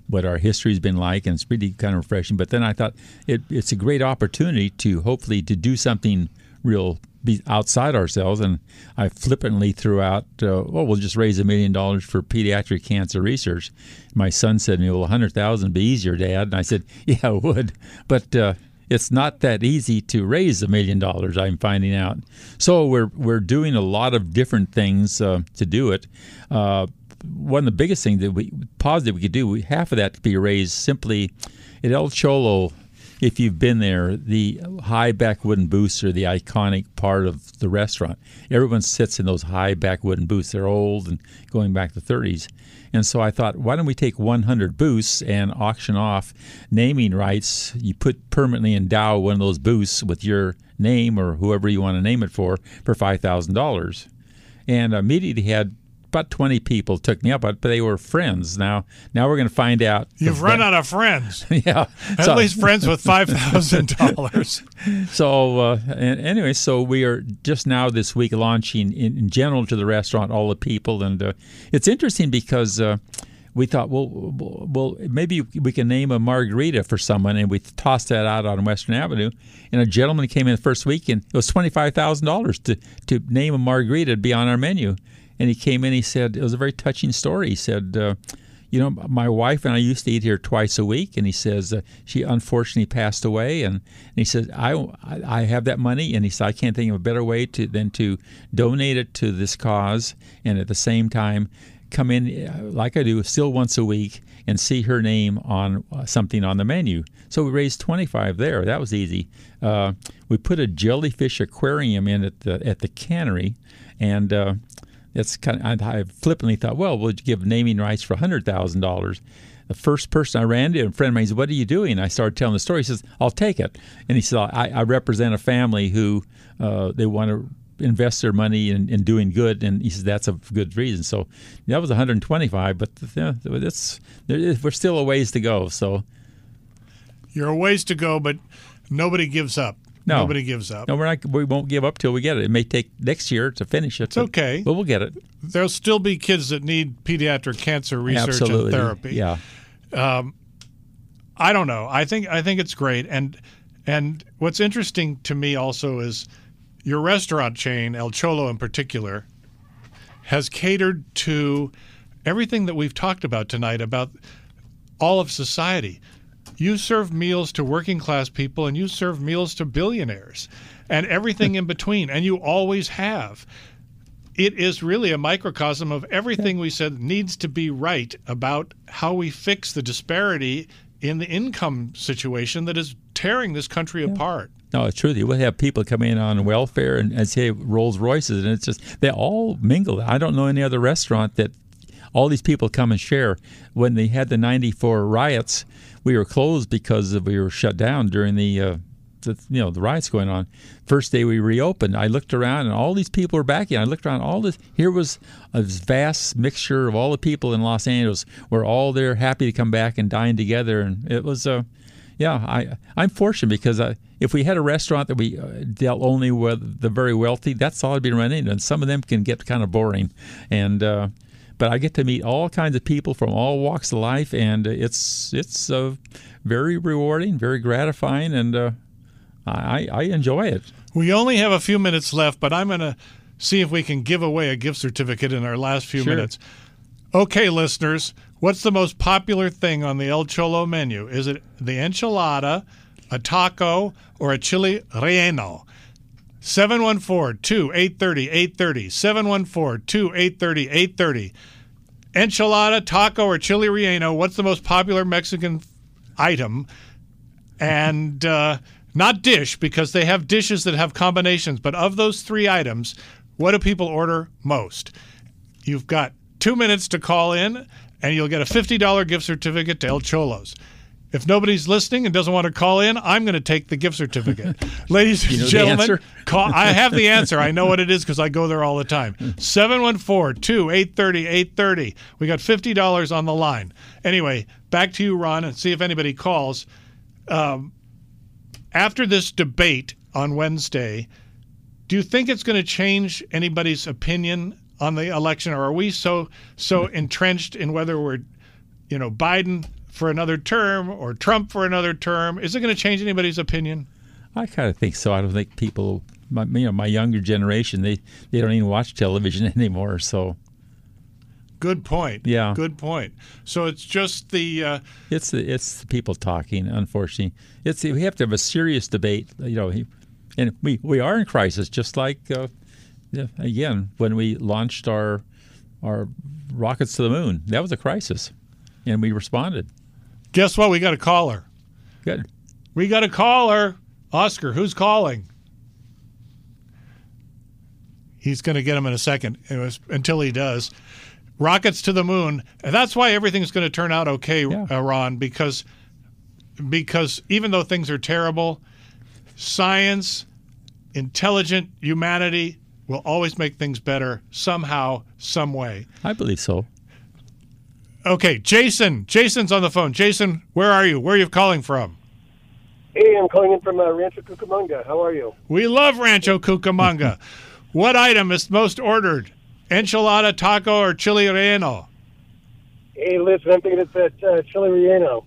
what our history's been like, and it's really kind of refreshing. But then I thought it, it's a great opportunity to hopefully to do something real be outside ourselves, and I flippantly threw out, uh, "Well, we'll just raise a million dollars for pediatric cancer research." My son said to me, "Well, a hundred thousand be easier, Dad," and I said, (laughs) "Yeah, it would," but. Uh, it's not that easy to raise a million dollars. I'm finding out. So we're we're doing a lot of different things uh, to do it. Uh, one of the biggest things that we positive we could do, we, half of that could be raised simply at El Cholo. If you've been there, the high back wooden booths are the iconic part of the restaurant. Everyone sits in those high back wooden booths. They're old and going back to the 30s. And so I thought, why don't we take 100 booths and auction off naming rights? You put permanently endow one of those booths with your name or whoever you want to name it for for $5,000. And immediately had about 20 people took me up, but they were friends. Now, now we're going to find out. You've run out of friends. (laughs) yeah. At So- least friends with five thousand dollars. (laughs) So uh, anyway, so we are just now this week launching in, in general to the restaurant all the people, and uh, it's interesting because uh, we thought, well, well, well, maybe we can name a margarita for someone, and we tossed that out on Western Avenue, and a gentleman came in the first week, and it was twenty five thousand dollars to to name a margarita to be on our menu, and he came in, he said it was a very touching story. He said. Uh, you know, my wife and I used to eat here twice a week, and he says uh, she unfortunately passed away, and, and he says I, I have that money, and he said I can't think of a better way to than to donate it to this cause, and at the same time come in uh, like I do, still once a week, and see her name on uh, something on the menu. So we raised twenty five there. That was easy. Uh, we put a jellyfish aquarium in at the at the cannery, and uh, that's kind of, I flippantly thought, well, we'll give naming rights for hundred thousand dollars. The first person I ran to, a friend of mine, said, "What are you doing?" I started telling the story. He says, "I'll take it," and he said, "I, I represent a family who uh, they want to." invest their money in, in doing good and he says that's a good reason so that was 125 but yeah, there is, we're still a ways to go so You're a ways to go, but nobody gives up. No. Nobody gives up. no we're not we won't give up till we get it it may take next year to finish it it's okay. but we'll get it There'll still be kids that need pediatric cancer research absolutely and therapy. yeah Um, I don't know. I think I think it's great. And and what's interesting to me also is your restaurant chain, El Cholo in particular, has catered to everything that we've talked about tonight about all of society. You serve meals to working class people and you serve meals to billionaires and everything in between and you always have. It is really a microcosm of everything we said needs to be right about how we fix the disparity in the income situation that is tearing this country apart. No, it's true. You would have people come in on welfare and, and say Rolls Royces, and it's just they all mingle. I don't know any other restaurant that all these people come and share. When they had the '94 riots, we were closed because we were shut down during the. Uh, the, you know the riots going on. First day we reopened, I looked around and all these people were back in. I looked around, all this here was a vast mixture of all the people in Los Angeles. Were all there, happy to come back and dine together, and it was uh, yeah. I I'm fortunate because I, if we had a restaurant that we uh, dealt only with the very wealthy, that's all I'd be running, and some of them can get kind of boring, and. Uh, but I get to meet all kinds of people from all walks of life, and it's it's uh, very rewarding, very gratifying, and uh, I, I enjoy it. We only have a few minutes left, but I'm going to see if we can give away a gift certificate in our last few Sure. minutes. Okay, listeners, what's the most popular thing on the El Cholo menu? Is it the enchilada, a taco, or a chili relleno? 714 2 830 830. 714 2 830 830. Enchilada, taco, or chili relleno, what's the most popular Mexican item? and uh, not dish because they have dishes that have combinations. But of those three items, what do people order most? You've got two minutes to call in, and you'll get a $50 gift certificate to El Cholos. If nobody's listening and doesn't want to call in, I'm going to take the gift certificate. (laughs) Ladies and know gentlemen, call. I have the answer. I know what it is because I go there all the time. 714 2 830 830. We got $50 on the line. Anyway, back to you, Ron, and see if anybody calls um, after this debate on Wednesday, do you think it's going to change anybody's opinion on the election, or are we so so entrenched in whether we're, you know, Biden for another term or Trump for another term? Is it going to change anybody's opinion? I kind of think so. I don't think people, my, you know, my younger generation, they, they don't even watch television (laughs) anymore. So Good point. Yeah. Good point. So it's just the uh, it's the, it's the people talking. Unfortunately, it's we have to have a serious debate. You know, and we we are in crisis, just like uh, again when we launched our our rockets to the moon. That was a crisis, and we responded. Guess what? We got a caller. Good. We got a caller. Oscar, who's calling? He's going to get him in a second. Was, until he does. Rockets to the moon. And that's why everything's going to turn out okay, Yeah. uh, Ron, because because even though things are terrible, science, intelligent humanity will always make things better somehow, some way. I believe so. Okay, Jason. Jason's on the phone. Jason, where are you? Where are you calling from? Hey, I'm calling in from uh, Rancho Cucamonga. How are you? We love Rancho Cucamonga. (laughs) what item is most ordered? Enchilada, taco, or chili relleno? Hey, listen, I'm thinking it's that uh, chili relleno.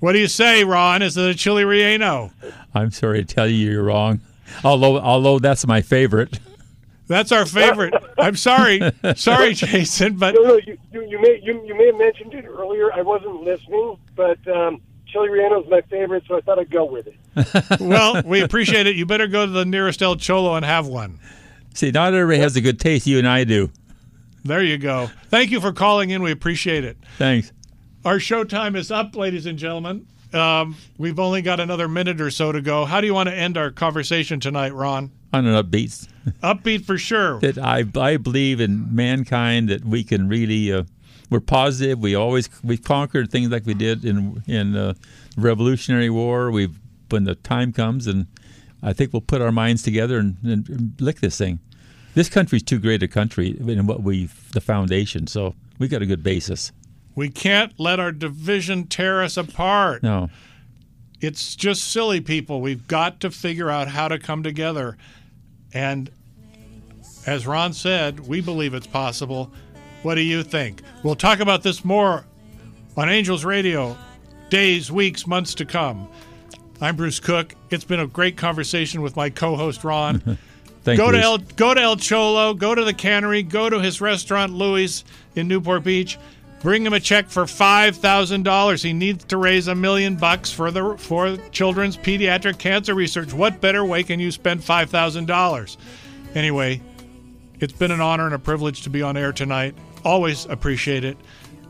What do you say, Ron? Is it a chili relleno? I'm sorry to tell you you're wrong. Although although that's my favorite. That's our favorite. I'm sorry. Sorry, Jason, but No, no, you, you, you may you, you may have mentioned it earlier. I wasn't listening, but um, chili relleno is my favorite, so I thought I'd go with it. (laughs) well, we appreciate it. You better go to the nearest El Cholo and have one. See, not everybody has a good taste. You and I do. There you go. Thank you for calling in. We appreciate it. Thanks. Our show time is up, ladies and gentlemen. Um, we've only got another minute or so to go. How do you want to end our conversation tonight, Ron? On an upbeat Upbeat for sure. (laughs) that I I believe in mankind that we can really uh, we're positive. We always we've conquered things like we did in in uh, Revolutionary War. We've when the time comes, and I think we'll put our minds together and, and lick this thing. This country's too great a country in what we the foundation. So we got a good basis. We can't let our division tear us apart. No, It's just silly, people. We've got to figure out how to come together. And as Ron said, we believe it's possible. What do you think? We'll talk about this more on Angels Radio, days, weeks, months to come. I'm Bruce Cook. It's been a great conversation with my co-host Ron. (laughs) thank go you. to El go to El Cholo, go to the cannery, go to his restaurant Louie's in Newport Beach. Bring him a check for five thousand dollars. He needs to raise a million bucks for the for children's pediatric cancer research. What better way can you spend five thousand dollars? Anyway, it's been an honor and a privilege to be on air tonight. Always appreciate it.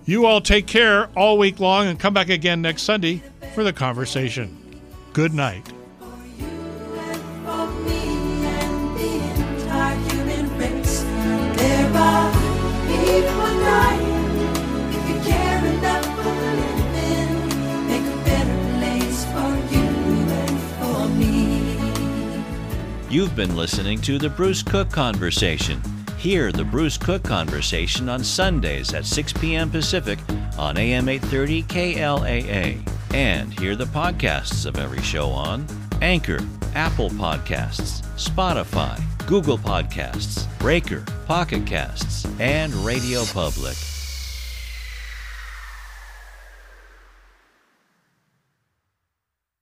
You all take care all week long and come back again next Sunday for the conversation. Good night. Been listening to the Bruce Cook Conversation. Hear the Bruce Cook Conversation on Sundays at 6 p.m. Pacific on AM 830 KLAA. And hear the podcasts of every show on Anchor, Apple Podcasts, Spotify, Google Podcasts, Breaker, Pocket Casts, and Radio Public.